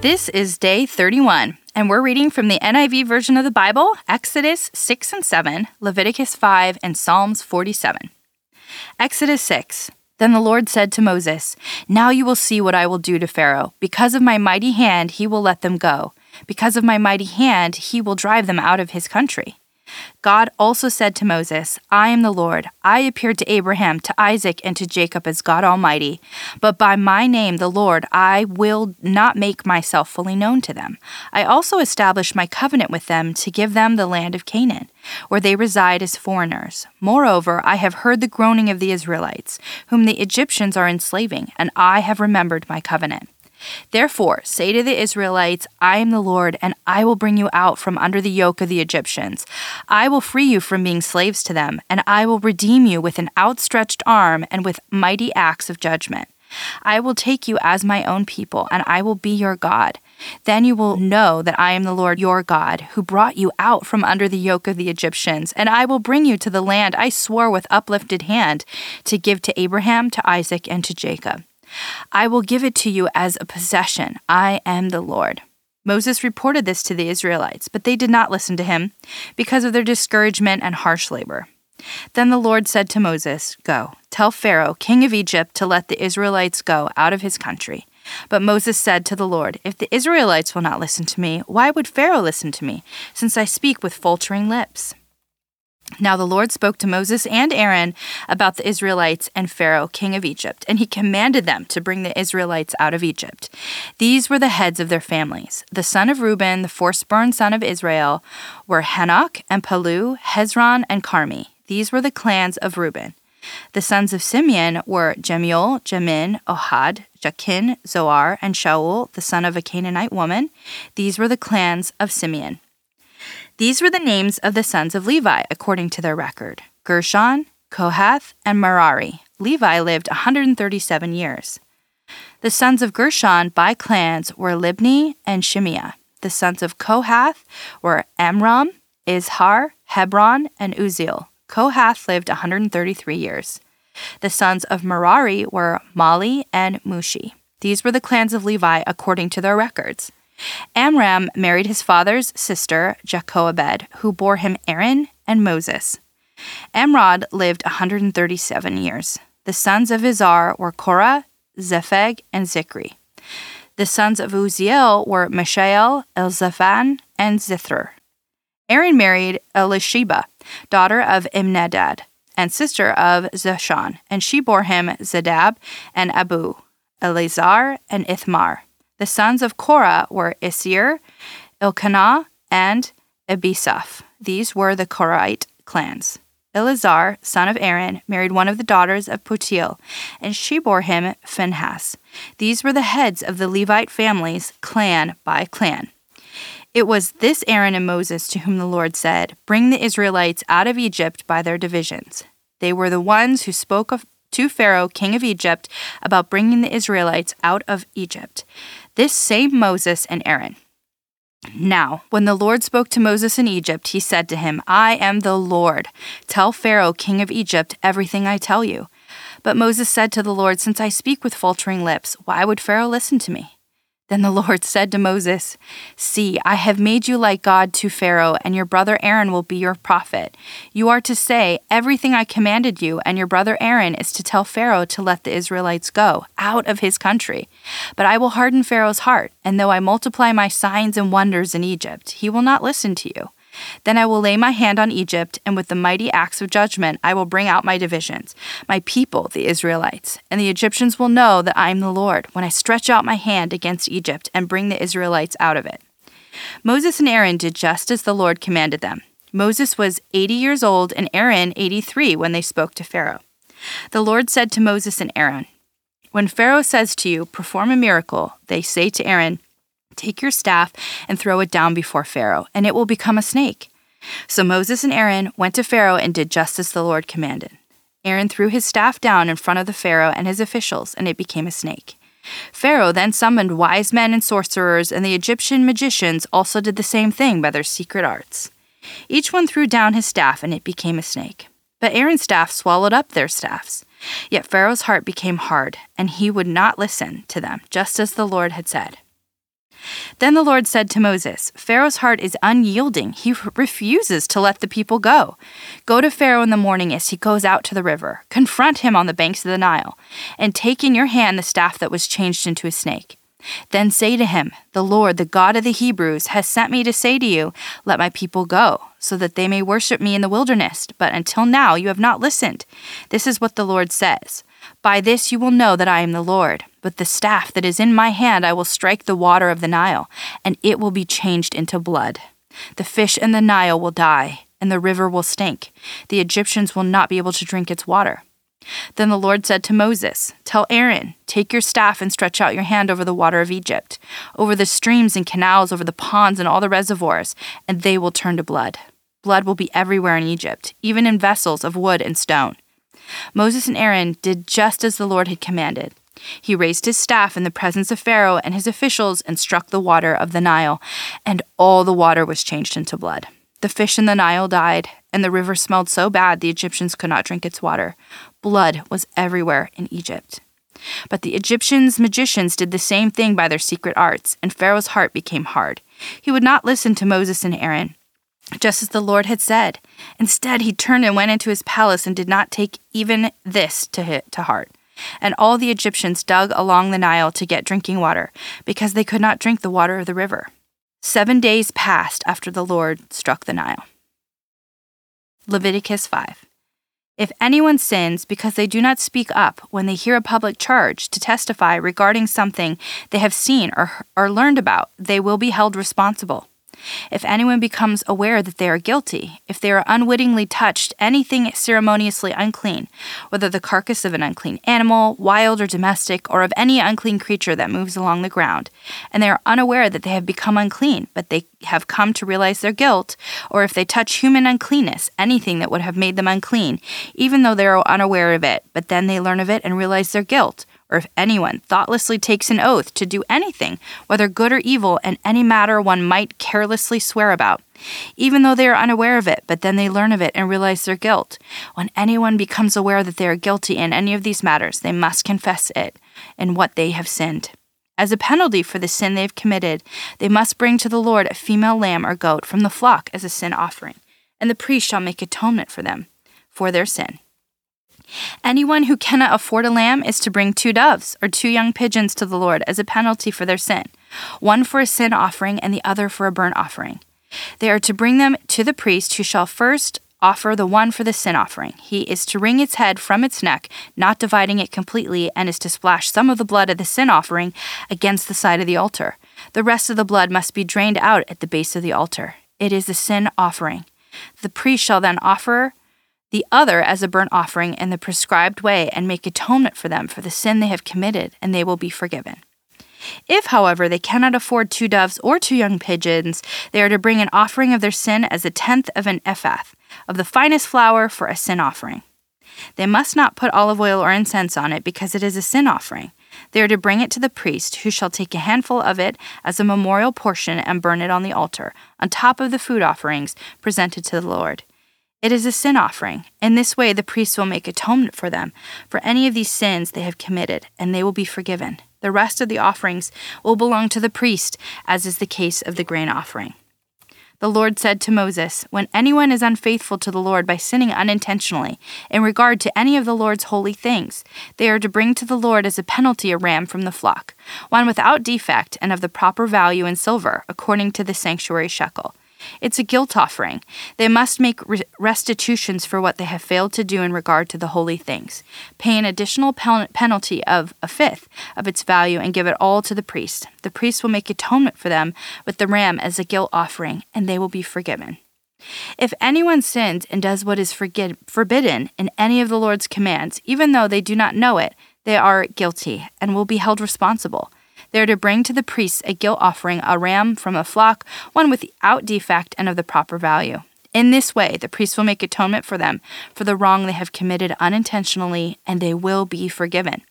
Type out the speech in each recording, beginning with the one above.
This is day 31, and we're reading from the NIV version of the Bible Exodus 6 and 7, Leviticus 5, and Psalms 47. Exodus 6. Then the Lord said to Moses, Now you will see what I will do to Pharaoh. Because of my mighty hand, he will let them go. Because of my mighty hand, he will drive them out of his country. God also said to Moses, I am the Lord. I appeared to Abraham, to Isaac, and to Jacob as God Almighty. But by my name, the Lord, I will not make myself fully known to them. I also established my covenant with them to give them the land of Canaan, where they reside as foreigners. Moreover, I have heard the groaning of the Israelites, whom the Egyptians are enslaving, and I have remembered my covenant. Therefore, say to the Israelites, I am the Lord, and I will bring you out from under the yoke of the Egyptians. I will free you from being slaves to them, and I will redeem you with an outstretched arm and with mighty acts of judgment. I will take you as my own people, and I will be your God. Then you will know that I am the Lord your God, who brought you out from under the yoke of the Egyptians, and I will bring you to the land I swore with uplifted hand to give to Abraham, to Isaac, and to Jacob. I will give it to you as a possession. I am the Lord. Moses reported this to the Israelites, but they did not listen to him because of their discouragement and harsh labor. Then the Lord said to Moses, Go, tell Pharaoh, king of Egypt, to let the Israelites go out of his country. But Moses said to the Lord, If the Israelites will not listen to me, why would Pharaoh listen to me, since I speak with faltering lips? Now the Lord spoke to Moses and Aaron about the Israelites and Pharaoh, king of Egypt, and he commanded them to bring the Israelites out of Egypt. These were the heads of their families. The son of Reuben, the firstborn son of Israel, were Hanoch and Pallu, Hezron and Carmi. These were the clans of Reuben. The sons of Simeon were Jemuel, Jamin, Ohad, Jachin, Zoar, and Shaul, the son of a Canaanite woman. These were the clans of Simeon. These were the names of the sons of Levi according to their record Gershon, Kohath, and Merari. Levi lived 137 years. The sons of Gershon by clans were Libni and Shimei. The sons of Kohath were Amram, Izhar, Hebron, and Uzziel. Kohath lived 133 years. The sons of Merari were Mahli and Mushi. These were the clans of Levi according to their records. Amram married his father's sister, Jochebed, who bore him Aaron and Moses. Amram lived 137 years. The sons of Izhar were Korah, Nepheg, and Zikri. The sons of Uzziel were Mishael, Elzaphan, and Sithri. Aaron married Elisheba, daughter of Amminadab, and sister of Nahshon, and she bore him Nadab and Abihu, Eleazar and Ithamar. The sons of Korah were Assir, Elkanah, and Abiasaph. These were the Korahite clans. Eleazar, son of Aaron, married one of the daughters of Putiel, and she bore him Phinehas. These were the heads of the Levite families, clan by clan. It was this Aaron and Moses to whom the Lord said, Bring the Israelites out of Egypt by their divisions. They were the ones who spoke of, to Pharaoh, king of Egypt, about bringing the Israelites out of Egypt this same Moses and Aaron. Now, when the Lord spoke to Moses in Egypt, he said to him, I am the Lord. Tell Pharaoh, king of Egypt, everything I tell you. But Moses said to the Lord, Since I speak with faltering lips, why would Pharaoh listen to me? Then the Lord said to Moses, See, I have made you like God to Pharaoh, and your brother Aaron will be your prophet. You are to say, Everything I commanded you, and your brother Aaron is to tell Pharaoh to let the Israelites go out of his country. But I will harden Pharaoh's heart, and though I multiply my signs and wonders in Egypt, he will not listen to you. Then I will lay my hand on Egypt, and with the mighty acts of judgment I will bring out my divisions, my people, the Israelites. And the Egyptians will know that I am the Lord when I stretch out my hand against Egypt and bring the Israelites out of it. Moses and Aaron did just as the Lord commanded them. Moses was 80 years old and Aaron 83 when they spoke to Pharaoh. The Lord said to Moses and Aaron, When Pharaoh says to you, Perform a miracle, they say to Aaron, Take your staff and throw it down before Pharaoh, and it will become a snake. So Moses and Aaron went to Pharaoh and did just as the Lord commanded. Aaron threw his staff down in front of the Pharaoh and his officials, and it became a snake. Pharaoh then summoned wise men and sorcerers, and the Egyptian magicians also did the same thing by their secret arts. Each one threw down his staff, and it became a snake. But Aaron's staff swallowed up their staffs. Yet Pharaoh's heart became hard, and he would not listen to them, just as the Lord had said. Then the Lord said to Moses, Pharaoh's heart is unyielding. He refuses to let the people go. Go to Pharaoh in the morning as he goes out to the river. Confront him on the banks of the Nile, and take in your hand the staff that was changed into a snake. Then say to him, The Lord, the God of the Hebrews, has sent me to say to you, Let my people go, so that they may worship me in the wilderness. But until now you have not listened. This is what the Lord says By this you will know that I am the Lord. With the staff that is in my hand I will strike the water of the Nile, and it will be changed into blood. The fish in the Nile will die, and the river will stink. The Egyptians will not be able to drink its water. Then the Lord said to Moses, Tell Aaron, take your staff and stretch out your hand over the water of Egypt, over the streams and canals, over the ponds and all the reservoirs, and they will turn to blood. Blood will be everywhere in Egypt, even in vessels of wood and stone. Moses and Aaron did just as the Lord had commanded. He raised his staff in the presence of Pharaoh and his officials and struck the water of the Nile, and all the water was changed into blood. The fish in the Nile died, and the river smelled so bad the Egyptians could not drink its water. Blood was everywhere in Egypt. But the Egyptians' magicians did the same thing by their secret arts, and Pharaoh's heart became hard. He would not listen to Moses and Aaron, just as the Lord had said. Instead, he turned and went into his palace and did not take even this to, to heart. And all the Egyptians dug along the Nile to get drinking water, because they could not drink the water of the river. Seven days passed after the Lord struck the Nile. Leviticus 5. If anyone sins because they do not speak up when they hear a public charge to testify regarding something they have seen or, or learned about, they will be held responsible. If anyone becomes aware that they are guilty, if they are unwittingly touched anything ceremoniously unclean, whether the carcass of an unclean animal, wild or domestic, or of any unclean creature that moves along the ground, and they are unaware that they have become unclean, but they have come to realize their guilt, or if they touch human uncleanness, anything that would have made them unclean, even though they are unaware of it, but then they learn of it and realize their guilt, or if anyone thoughtlessly takes an oath to do anything, whether good or evil, in any matter one might carelessly swear about, even though they are unaware of it, but then they learn of it and realize their guilt. When anyone becomes aware that they are guilty in any of these matters, they must confess it and what they have sinned. As a penalty for the sin they have committed, they must bring to the Lord a female lamb or goat from the flock as a sin offering, and the priest shall make atonement for them for their sin. Anyone who cannot afford a lamb is to bring two doves or two young pigeons to the Lord as a penalty for their sin, one for a sin offering and the other for a burnt offering. They are to bring them to the priest, who shall first offer the one for the sin offering. He is to wring its head from its neck, not dividing it completely, and is to splash some of the blood of the sin offering against the side of the altar. The rest of the blood must be drained out at the base of the altar. It is a sin offering. The priest shall then offer the other as a burnt offering in the prescribed way, and make atonement for them for the sin they have committed, and they will be forgiven. If, however, they cannot afford two doves or two young pigeons, they are to bring an offering of their sin as a tenth of an ephah of the finest flour for a sin offering. They must not put olive oil or incense on it because it is a sin offering. They are to bring it to the priest, who shall take a handful of it as a memorial portion and burn it on the altar, on top of the food offerings presented to the Lord. It is a sin offering. In this way, the priest will make atonement for them for any of these sins they have committed, and they will be forgiven. The rest of the offerings will belong to the priest, as is the case of the grain offering. The Lord said to Moses, When anyone is unfaithful to the Lord by sinning unintentionally in regard to any of the Lord's holy things, they are to bring to the Lord as a penalty a ram from the flock, one without defect and of the proper value in silver, according to the sanctuary shekel. It's a guilt offering. They must make restitutions for what they have failed to do in regard to the holy things, pay an additional penalty of a fifth of its value, and give it all to the priest. The priest will make atonement for them with the ram as a guilt offering, and they will be forgiven. If anyone sins and does what is forbidden in any of the Lord's commands, even though they do not know it, They are guilty and will be held responsible. They are to bring to the priests a guilt offering, a ram from a flock, one without defect and of the proper value. In this way, the priest will make atonement for them for the wrong they have committed unintentionally, and they will be forgiven.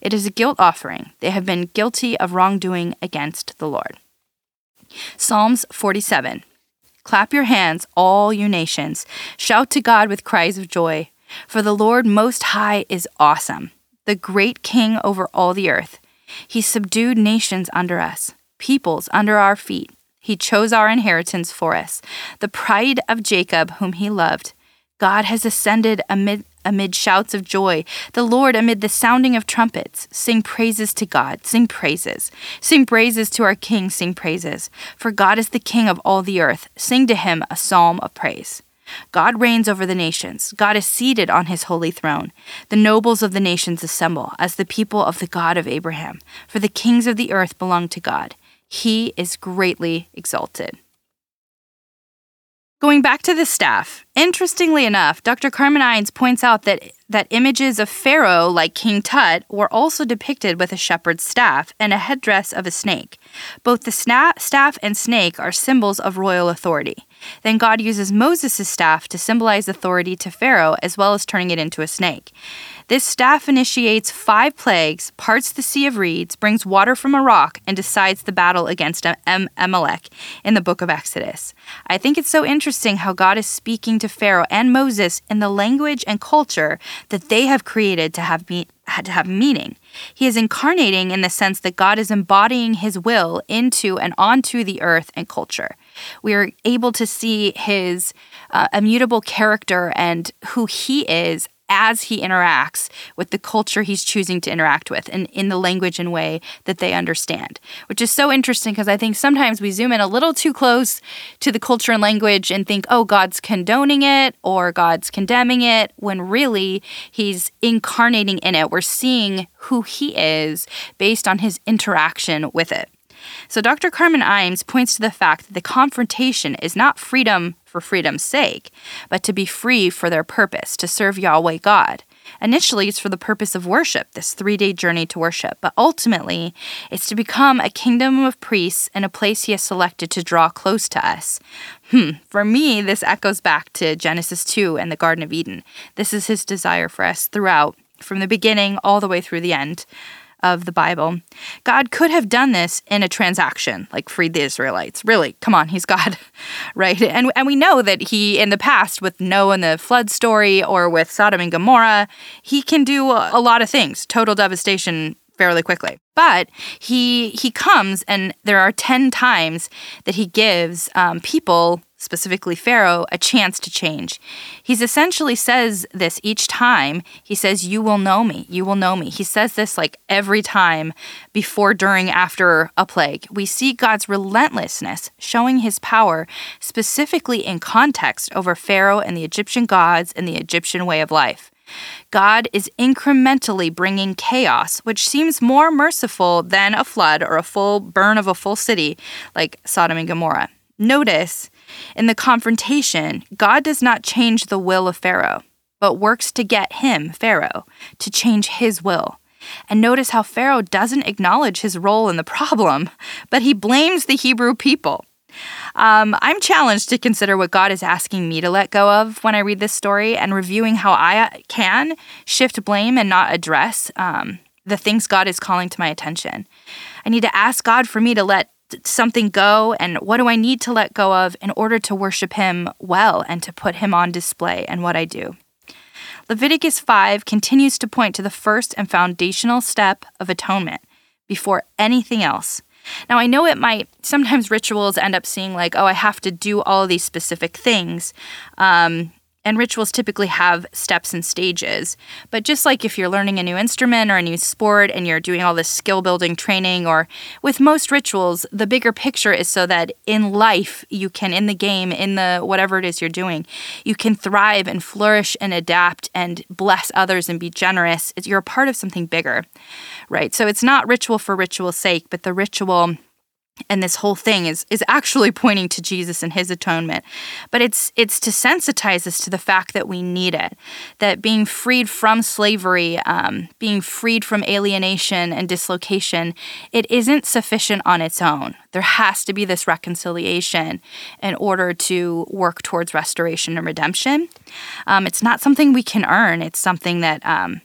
It is a guilt offering. They have been guilty of wrongdoing against the Lord. Psalms 47 Clap your hands, all you nations. Shout to God with cries of joy. For the Lord Most High is awesome, the great King over all the earth. He subdued nations under us, peoples under our feet. He chose our inheritance for us, the pride of Jacob, whom he loved. God has ascended amid, amid shouts of joy, the Lord amid the sounding of trumpets. Sing praises to God, sing praises. Sing praises to our King, sing praises. For God is the King of all the earth. Sing to him a psalm of praise. God reigns over the nations. God is seated on his holy throne. The nobles of the nations assemble as the people of the God of Abraham. For the kings of the earth belong to God. He is greatly exalted. Going back to the staff, interestingly enough, Dr. Carmen Imes points out that, that images of Pharaoh, like King Tut, were also depicted with a shepherd's staff and a headdress of a snake. Both the sna- staff and snake are symbols of royal authority. Then God uses Moses' staff to symbolize authority to Pharaoh as well as turning it into a snake. This staff initiates five plagues, parts the Sea of Reeds, brings water from a rock, and decides the battle against Amalek in the book of Exodus. I think it's so interesting how God is speaking to Pharaoh and Moses in the language and culture that they have created to have me- to have meaning. He is incarnating in the sense that God is embodying his will into and onto the earth and culture. We are able to see his uh, immutable character and who he is as he interacts with the culture he's choosing to interact with and in the language and way that they understand, which is so interesting because I think sometimes we zoom in a little too close to the culture and language and think, oh, God's condoning it or God's condemning it, when really he's incarnating in it. We're seeing who he is based on his interaction with it. So Dr. Carmen Imes points to the fact that the confrontation is not freedom for freedom's sake, but to be free for their purpose, to serve Yahweh God. Initially, it's for the purpose of worship, this three day journey to worship, but ultimately, it's to become a kingdom of priests and a place He has selected to draw close to us. Hmm, for me, this echoes back to Genesis 2 and the Garden of Eden. This is His desire for us throughout, from the beginning all the way through the end of the Bible. God could have done this in a transaction, like freed the Israelites. Really, come on, he's God, right? And, and we know that he, in the past, with Noah and the flood story or with Sodom and Gomorrah, he can do a lot of things, total devastation fairly quickly. But he he comes, and there are ten times that he gives um, people, specifically Pharaoh, a chance to change. He's essentially says this each time. He says, "You will know me. You will know me." He says this like every time, before, during, after a plague. We see God's relentlessness, showing His power, specifically in context over Pharaoh and the Egyptian gods and the Egyptian way of life. God is incrementally bringing chaos, which seems more merciful than a flood or a full burn of a full city like Sodom and Gomorrah. Notice, in the confrontation, God does not change the will of Pharaoh, but works to get him, Pharaoh, to change his will. And notice how Pharaoh doesn't acknowledge his role in the problem, but he blames the Hebrew people. Um, I'm challenged to consider what God is asking me to let go of when I read this story and reviewing how I can shift blame and not address um, the things God is calling to my attention. I need to ask God for me to let something go and what do I need to let go of in order to worship Him well and to put Him on display in what I do. Leviticus 5 continues to point to the first and foundational step of atonement before anything else now, I know it might, sometimes rituals end up seeing like, oh, I have to do all these specific things. Um, and rituals typically have steps and stages. But just like if you're learning a new instrument or a new sport and you're doing all this skill building training, or with most rituals, the bigger picture is so that in life, you can, in the game, in the whatever it is you're doing, you can thrive and flourish and adapt and bless others and be generous. You're a part of something bigger right? So it's not ritual for ritual's sake, but the ritual and this whole thing is is actually pointing to Jesus and his atonement. But it's it's to sensitize us to the fact that we need it that being freed from slavery um, being freed from alienation and dislocation it isn't sufficient on its own. There has to be this reconciliation in order to work towards restoration and redemption. Um, it's not something we can earn. It's something that um,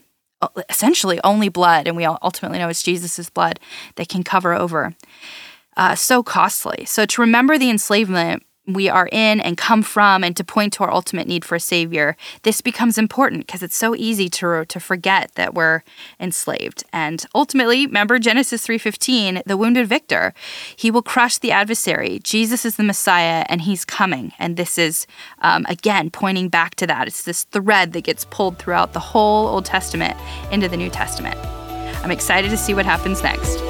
essentially only blood and we ultimately know it's jesus' blood that can cover over uh, so costly. So to remember the enslavement we are in and come from and to point to our ultimate need for a savior this becomes important because it's so easy to to forget that we're enslaved. And ultimately remember genesis 3.15 the wounded victor. He will crush the adversary. Jesus is the messiah and he's coming. And this is um, again pointing back to that. It's this thread that gets pulled throughout the whole old testament into the new testament. I'm excited to see what happens next